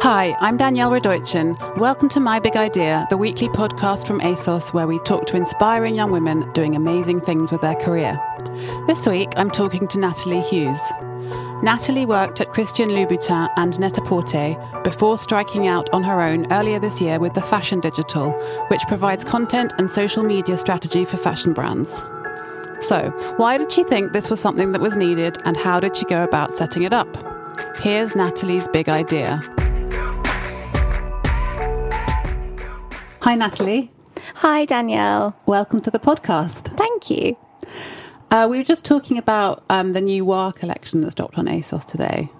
Hi, I'm Danielle Radojcin. Welcome to My Big Idea, the weekly podcast from ASOS where we talk to inspiring young women doing amazing things with their career. This week, I'm talking to Natalie Hughes. Natalie worked at Christian Louboutin and Net-a-Porter before striking out on her own earlier this year with the Fashion Digital, which provides content and social media strategy for fashion brands. So, why did she think this was something that was needed and how did she go about setting it up? Here's Natalie's big idea. Hi, Natalie. Hi, Danielle. Welcome to the podcast. Thank you. Uh, we were just talking about um, the new War collection that's dropped on ASOS today.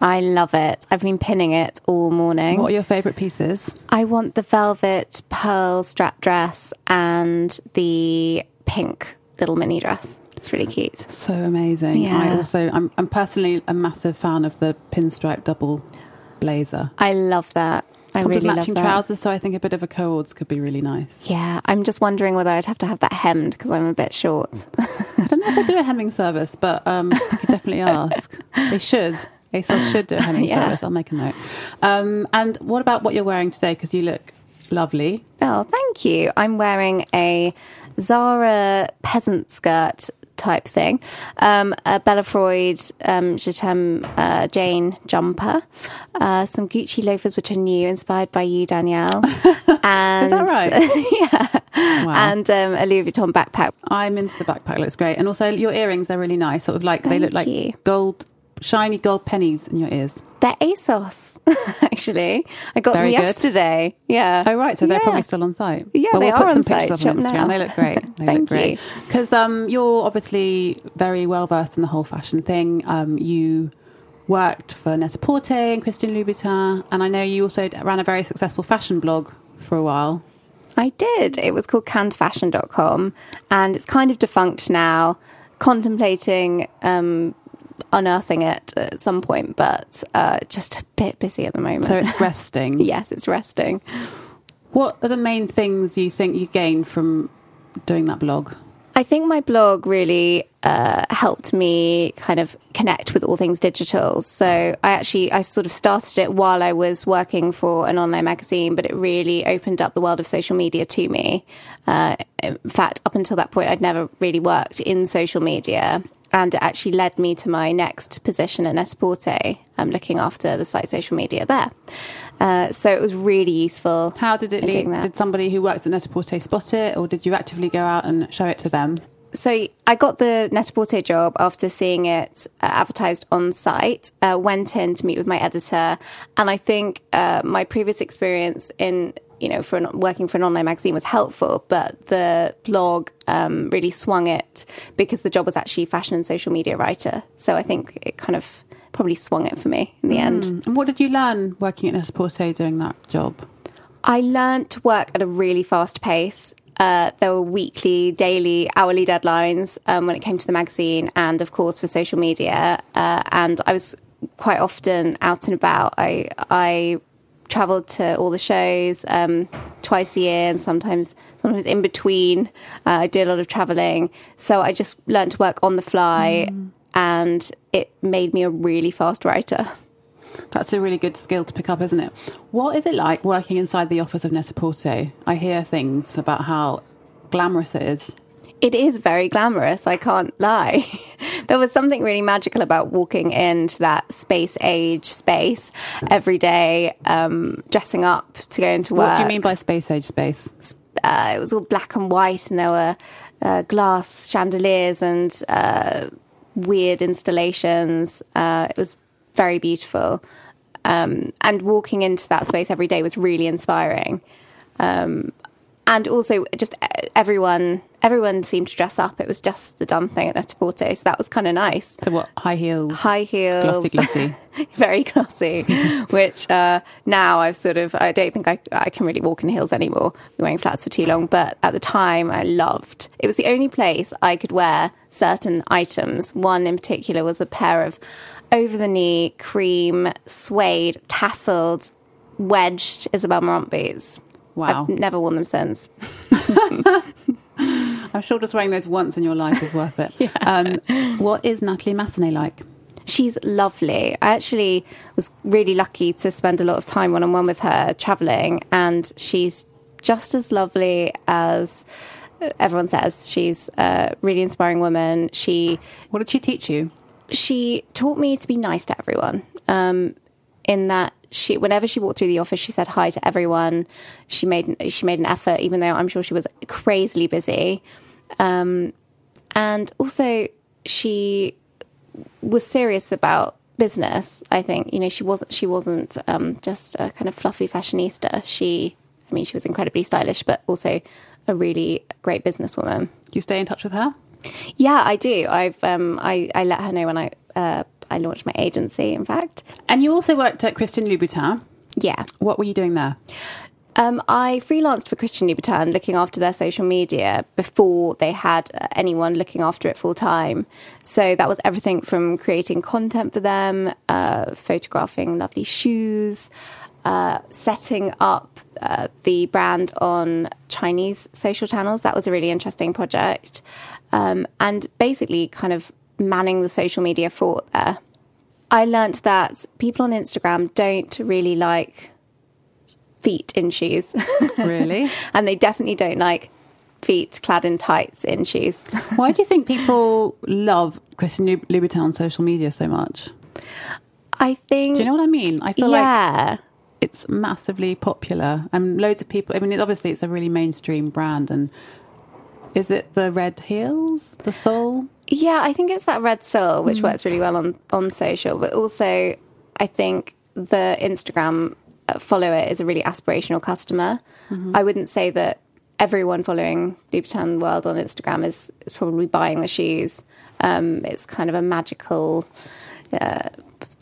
I love it. I've been pinning it all morning. What are your favourite pieces? I want the velvet pearl strap dress and the pink little mini dress. It's really cute. So amazing. Yeah. I also, I'm, I'm personally a massive fan of the pinstripe double blazer. I love that. I Comes with really love matching trousers, so I think a bit of a co-ords could be really nice. Yeah, I'm just wondering whether I'd have to have that hemmed because I'm a bit short. I don't know if they do a hemming service, but um, I could definitely ask. They should. ASOS should do a hemming Yeah. service. I'll make a note. Um, and what about what you're wearing today? Because you look lovely. Oh, thank you. I'm wearing a Zara peasant skirt type thing, um, a Bella Freud um, Je uh, Jane jumper, uh, some Gucci loafers which are new, inspired by you, Danielle. and, right? yeah. Wow. And um, a Louis Vuitton backpack. I'm into the backpack. It looks great, and also your earrings. They're really nice. Sort of like they look Thank like gold, shiny gold pennies in your ears. They're ASOS, actually. I got Very them good. yesterday. Yeah. Oh right, so they're Yeah. probably still on site. Yeah, well, they we'll are put some on pictures site. of them on Instagram. now. They look great. They Thank look great you. because um, you're obviously very well versed in the whole fashion thing. Um, you worked for Net-a-Porter and Christian Louboutin, and I know you also ran a very successful fashion blog for a while. I did. It was called cannedfashion.com and it's kind of defunct now. Contemplating um, unearthing it at some point, but uh, just a bit busy at the moment. So it's resting. yes, it's resting. What are the main things you think you gained from doing that blog? I think my blog really uh, helped me kind of connect with all things digital. So I actually I sort of started it while I was working for an online magazine, but it really opened up the world of social media to me. Uh, in fact, up until that point, I'd never really worked in social media. And it actually led me to my next position at Net-a-Porter, um, looking after the site social media there. Uh, so it was really useful. How did it lead? that. Did somebody who works at Net-a-Porter spot it, or did you actively go out and show it to them? so I got the Net-a-Porter job after seeing it uh, advertised on site. Uh, went in to meet with my editor, and I think uh, my previous experience in you know for an, working for an online magazine was helpful, but the blog um, really swung it because the job was actually fashion and social media writer. So I think it kind of probably swung it for me in the end. And what did you learn working at Net-a-Porter doing that job? I learned to work at a really fast pace. Uh, there were weekly, daily, hourly deadlines um, when it came to the magazine, and of course for social media. Uh, and I was quite often out and about. I I travelled to all the shows um, twice a year, and sometimes sometimes in between. Uh, I do a lot of travelling, so I just learned to work on the fly, and it made me a really fast writer. That's a really good skill to pick up, isn't it? What is it like working inside the office of Net-a-Porter? I hear things about how glamorous it is. It is very glamorous, I can't lie. there was something really magical about walking into that space age space every day, um, dressing up to go into work. What do you mean by space age space? Uh, it was all black and white, and there were uh, glass chandeliers and uh, weird installations. Uh, it was very beautiful. Um, and walking into that space every day was really inspiring. Um, and also, just everyone, everyone seemed to dress up. It was just the done thing at Net-a-Porter, so that was kind of nice. So what? High heels, High heels, glossy, glossy. very glossy. which uh, now I've sort of I don't think I I can really walk in heels anymore. Been wearing flats for too long, but at the time I loved. It was the only place I could wear certain items. One in particular was a pair of over the knee cream suede tasseled wedged Isabel Marant boots. Wow. I've never worn them since. I'm sure just wearing those once in your life is worth it. um, what is Natalie Massenet like? She's lovely. I actually was really lucky to spend a lot of time one on one with her traveling, and she's just as lovely as everyone says. She's a really inspiring woman. She What did she teach you? she taught me to be nice to everyone. Um, in that she, whenever she walked through the office, she said hi to everyone. She made she made an effort, even though I'm sure she was crazily busy. Um, and also, she was serious about business. I think you know she wasn't she wasn't um, just a kind of fluffy fashionista. She, I mean, she was incredibly stylish, but also a really great businesswoman. You stay in touch with her? Yeah, I do. I've um, I I let her know when I uh, I launched my agency. In fact, And you also worked at Christian Louboutin. yeah. What were you doing there? Um, I freelanced for Christian Louboutin, looking after their social media before they had uh, anyone looking after it full time. So that was everything from creating content for them, uh, photographing lovely shoes, uh, setting up uh, the brand on Chinese social channels. That was a really interesting project, um, and basically kind of manning the social media fort there. I learnt that people on Instagram don't really like feet in shoes. Really? and they definitely don't like feet clad in tights in shoes. Why do you think people love Christian Loub- Louboutin on social media so much? I think. Do you know what I mean? I feel like yeah. it's massively popular and loads of people. I mean, it, obviously, it's a really mainstream brand. And is it the red heels, the sole? Yeah, I think it's that red sole Mm. which works really well on on social, but also I think the Instagram follower is a really aspirational customer. Mm-hmm. I wouldn't say that everyone following Louboutin World on Instagram is is probably buying the shoes. Um, it's kind of a magical uh,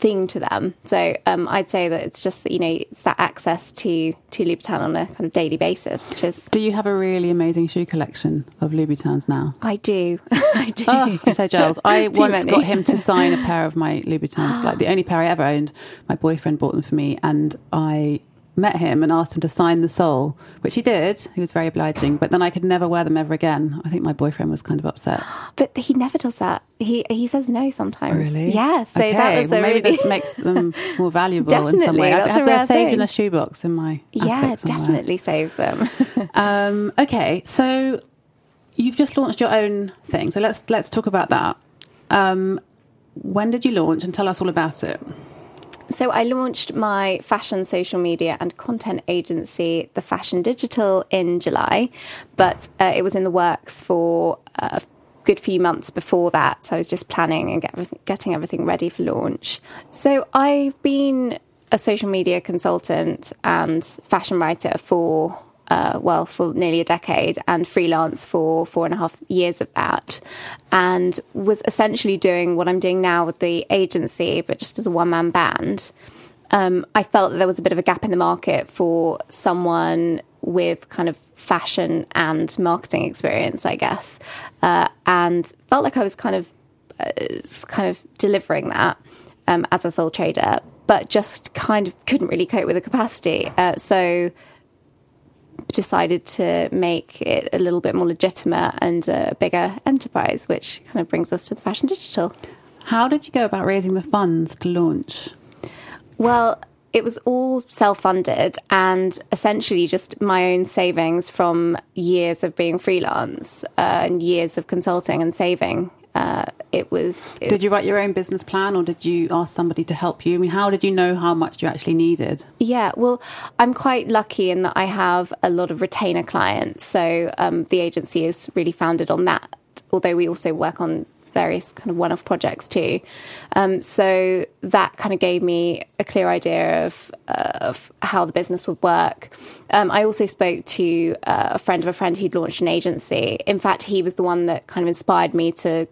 thing to them. So um, I'd say that it's just that you know it's that access to to Louboutin on a kind of daily basis, which is Do you have a really amazing shoe collection of Louboutins now? I do, I do. Oh, I'm so jealous. I once many. got him to sign a pair of my Louboutins, like the only pair I ever owned. My boyfriend bought them for me, and I met him and asked him to sign the sole, which he did. He was very obliging, but then I could never wear them ever again. I think my boyfriend was kind of upset. But he never does that. He he says no sometimes. Really? Yeah. So okay. that was well, maybe really this makes them more valuable in some Definitely, way. I have they're rare saved in a shoebox in my yeah, definitely save them. Um, okay, so you've just launched your own thing. So let's let's talk about that. Um, when did you launch? And tell us all about it. So I launched my fashion social media and content agency, The Fashion Digital, in July, but uh, it was in the works for a good few months before that. So I was just planning and get getting everything ready for launch. So I've been a social media consultant and fashion writer for uh, well, for nearly a decade and freelance for four and a half years of that. And was essentially doing what I'm doing now with the agency, but just as a one man band. Um, I felt that there was a bit of a gap in the market for someone with kind of fashion and marketing experience, I guess, uh, and felt like I was kind of uh, kind of delivering that um, as a sole trader, but just kind of couldn't really cope with the capacity. Uh, so decided to make it a little bit more legitimate and a bigger enterprise, which kind of brings us to the fashion digital. How did you go about raising the funds to launch? Well, it was all self funded and essentially just my own savings from years of being freelance uh, and years of consulting and saving. Uh, it was. It, Did you write your own business plan, or did you ask somebody to help you? I mean, how did you know how much you actually needed? Yeah, well, I'm quite lucky in that I have a lot of retainer clients. So um, the agency is really founded on that, although we also work on various kind of one-off projects too. Um, so that kind of gave me a clear idea of, uh, of how the business would work. Um, I also spoke to uh, a friend of a friend who'd launched an agency. In fact, he was the one that kind of inspired me to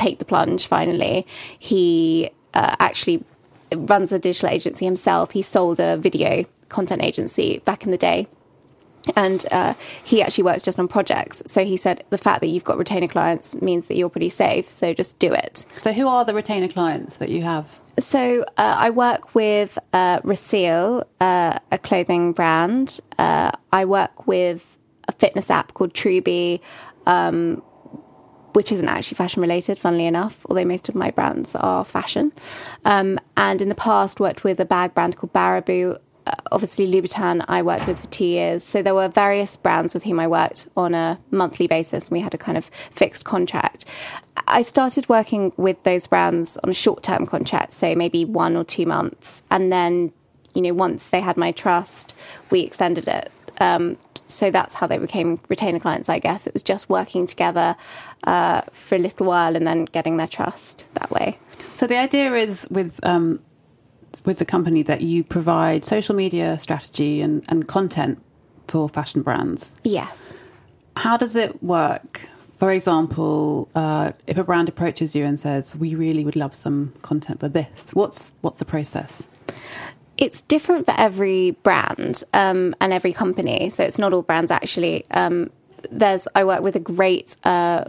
take the plunge. Finally, he uh, actually runs a digital agency himself. He sold a video content agency back in the day and uh, he actually works just on projects. So he said the fact that you've got retainer clients means that you're pretty safe. So just do it. So who are the retainer clients that you have? So uh, I work with uh, uh, a clothing brand. Uh, I work with a fitness app called Truby. Um, which isn't actually fashion related, funnily enough, although most of my brands are fashion. Um, and in the past, worked with a bag brand called Baraboo, uh, obviously Louboutin I worked with for two years. So there were various brands with whom I worked on a monthly basis. We had a kind of fixed contract. I started working with those brands on a short term contract, so maybe one or two months. And then, you know, once they had my trust, we extended it. Um, so that's how they became retainer clients, I guess. It was just working together uh, for a little while and then getting their trust that way. So the idea is with um, with the company that you provide social media strategy and, and content for fashion brands. Yes. How does it work? For example, uh, if a brand approaches you and says, "We really would love some content for this," what's what's the process? It's different for every brand um, and every company. So it's not all brands actually. Um, there's I work with a great uh,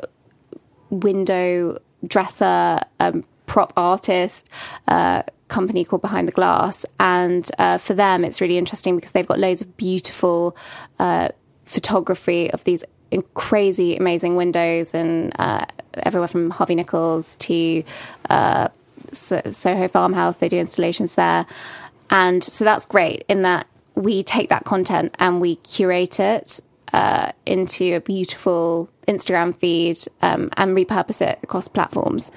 window dresser, um, prop artist. Uh, company called Behind the Glass, and uh, for them, it's really interesting because they've got loads of beautiful uh, photography of these crazy, amazing windows, and uh, everywhere from Harvey Nichols to uh, Soho Farmhouse. They do installations there, and so that's great in that we take that content and we curate it uh, into a beautiful Instagram feed um, and repurpose it across platforms.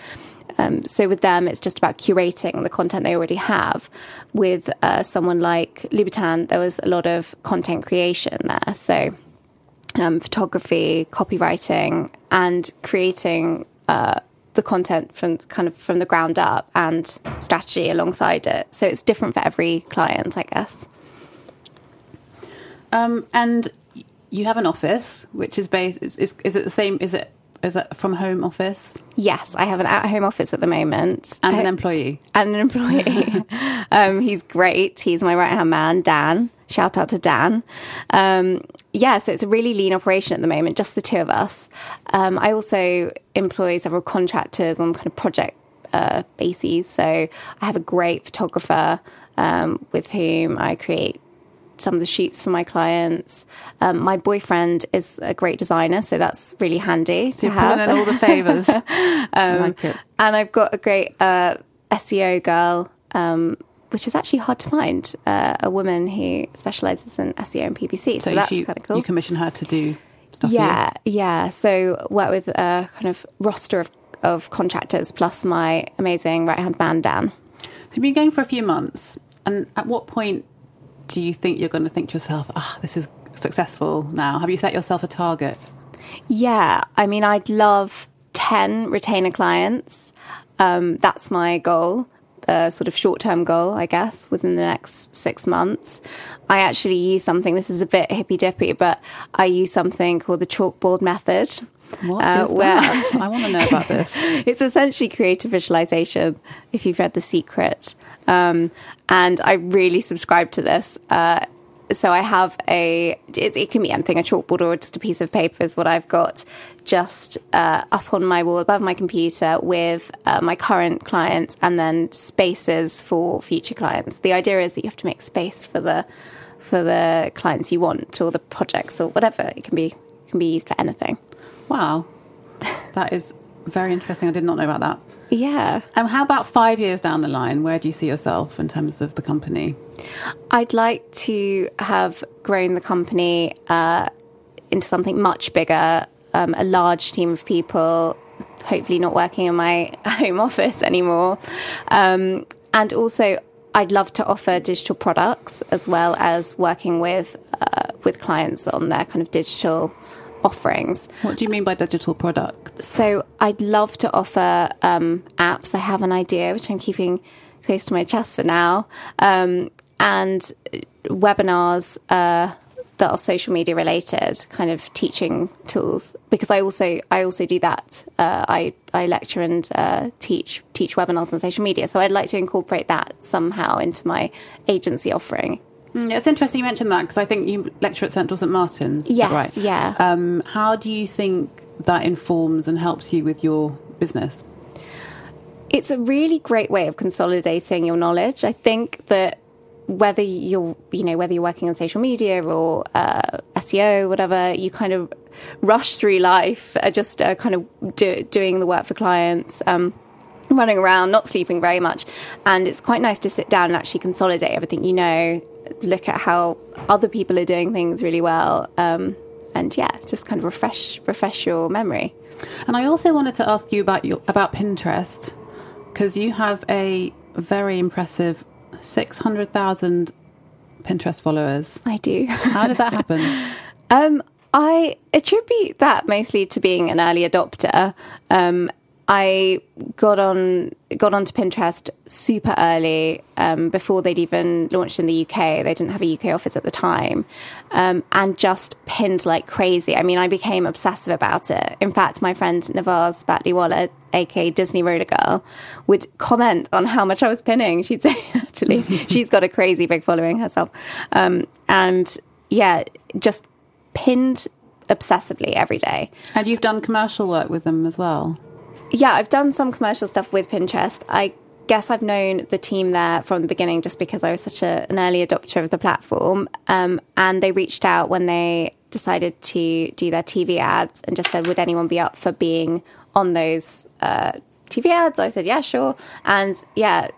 Um, so with them, it's just about curating the content they already have. With uh, someone like Louboutin, there was a lot of content creation there. So um, photography, copywriting, and creating uh, the content from kind of from the ground up and strategy alongside it. So it's different for every client, I guess. Um, and you have an office, which is based. Is, is, is it the same? Is it is it from home office? Yes, I have an at home office at the moment. And an employee. And an employee. um, he's great. He's my right hand man, Dan. Shout out to Dan. Um, yeah, so it's a really lean operation at the moment, just the two of us. Um, I also employ several contractors on kind of project uh, bases. So I have a great photographer um, with whom I create some of the shoots for my clients. Um, my boyfriend is a great designer, so that's really handy so to have. in all the favors. um, like and I've got a great uh, SEO girl, um, which is actually hard to find. Uh, a woman who specializes in SEO and PPC. So, so that's kind of cool. You commission her to do. yeah, yeah. So work with a kind of roster of, of contractors plus my amazing right hand man Dan. So you've been going for a few months, and at what point do you think you're going to think to yourself, ah, oh, this is successful now? Have you set yourself a target? Yeah, I mean, I'd love 10 retainer clients. Um, that's my goal, a sort of short term goal, I guess, within the next six months. I actually use something, this is a bit hippy dippy, but I use something called the chalkboard method. What uh, where that? I want to know about this. it's essentially creative visualization. If you've read The Secret, um, and I really subscribe to this. Uh, so I have a, it, it, can be anything, a chalkboard or just a piece of paper is what I've got just uh, up on my wall above my computer with uh, my current clients and then spaces for future clients. The idea is that you have to make space for the for the clients you want or the projects or whatever. It can be it can be used for anything. Wow, that is very interesting. I did not know about that. Yeah. And how about five years down the line? Where do you see yourself in terms of the company? I'd like to have grown the company uh, into something much bigger, um, a large team of people, hopefully not working in my home office anymore. Um, and also, I'd love to offer digital products as well as working with uh, with clients on their kind of digital offerings. What do you mean by digital products? So I'd love to offer um, apps. I have an idea which I'm keeping close to my chest for now, um, and webinars. Uh, that are social media related kind of teaching tools because I also I also do that uh, I I lecture and uh, teach teach webinars on social media so I'd like to incorporate that somehow into my agency offering. Mm, it's interesting you mentioned that because I think you lecture at Central St Martin's. Yes, right? yeah. Um, how do you think that informs and helps you with your business? It's a really great way of consolidating your knowledge. I think that whether you're you know whether you're working on social media or uh, SEO whatever you kind of rush through life uh, just uh, kind of do, doing the work for clients um, running around not sleeping very much and it's quite nice to sit down and actually consolidate everything you know look at how other people are doing things really well um, and yeah just kind of refresh refresh your memory and I also wanted to ask you about your about Pinterest because you have a very impressive 600,000 Pinterest followers. I do. How did that happen? um, I attribute that mostly to being an early adopter. Um, I got on got onto Pinterest super early um, before they'd even launched in the UK. They didn't have a UK office at the time, um, and just pinned like crazy. I mean, I became obsessive about it. In fact, my friend Navaz Waller, aka Disney Roller Girl, would comment on how much I was pinning. She'd say, "Actually, she's got a crazy big following herself," um, and yeah, just pinned obsessively every day. And you've done commercial work with them as well yeah, I've done some commercial stuff with Pinterest. I guess I've known the team there from the beginning just because I was such a, an early adopter of the platform. Um, and they reached out when they decided to do their TV ads and just said, would anyone be up for being on those uh, TV ads? I said, yeah, sure. And yeah,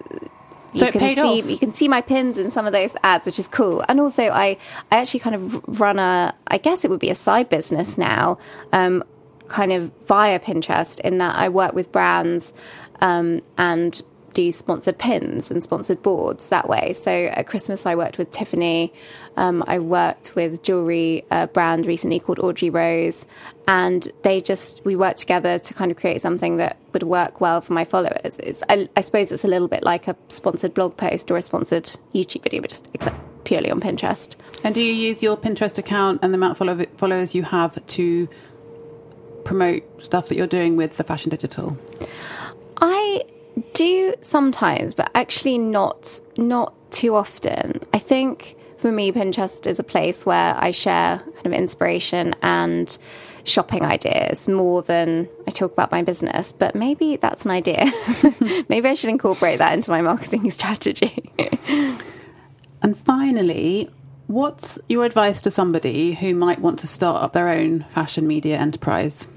so you can see off. you can see my pins in some of those ads, which is cool. And also, I I actually kind of run a I guess it would be a side business now. Um, kind of via Pinterest in that I work with brands um, and do sponsored pins and sponsored boards that way. So at Christmas, I worked with Tiffany. Um, I worked with jewelry uh, brand recently called Audrey Rose, and they just we worked together to kind of create something that would work well for my followers. It's I, I suppose it's a little bit like a sponsored blog post or a sponsored YouTube video, but just purely on Pinterest. And do you use your Pinterest account and the amount of followers you have to promote stuff that you're doing with the Fashion Digital? I do sometimes, but actually not not too often. I think for me, Pinterest is a place where I share kind of inspiration and shopping ideas more than I talk about my business. But maybe that's an idea. maybe I should incorporate that into my marketing strategy. and finally, what's your advice to somebody who might want to start up their own fashion media enterprise?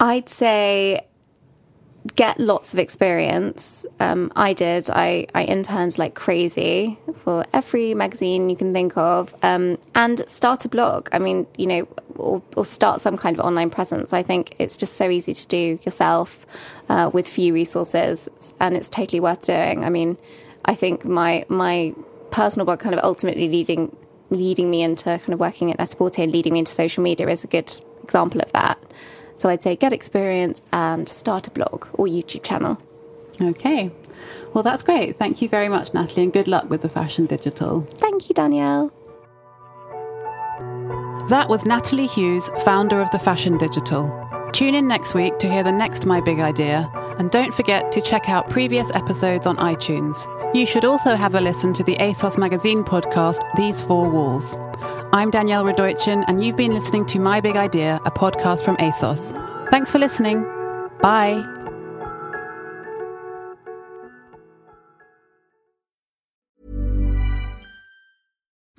I'd say get lots of experience. Um, I did. I, I interned like crazy for every magazine you can think of um, and start a blog. I mean, you know, or, or, start some kind of online presence. I think it's just so easy to do yourself uh, with few resources and it's totally worth doing. I mean, I think my my personal blog kind of ultimately leading leading me into kind of working at net and leading me into social media is a good example of that. So I'd say get experience and start a blog or YouTube channel. Okay. Well, that's great. Thank you very much, Natalie, and good luck with the Fashion Digital. Thank you, Danielle. That was Natalie Hughes, founder of the Fashion Digital. Tune in next week to hear the next My Big Idea, and don't forget to check out previous episodes on iTunes. You should also have a listen to the ASOS magazine podcast, These Four Walls. I'm Danielle Radojcin, and you've been listening to My Big Idea, a podcast from ASOS. Thanks for listening. Bye.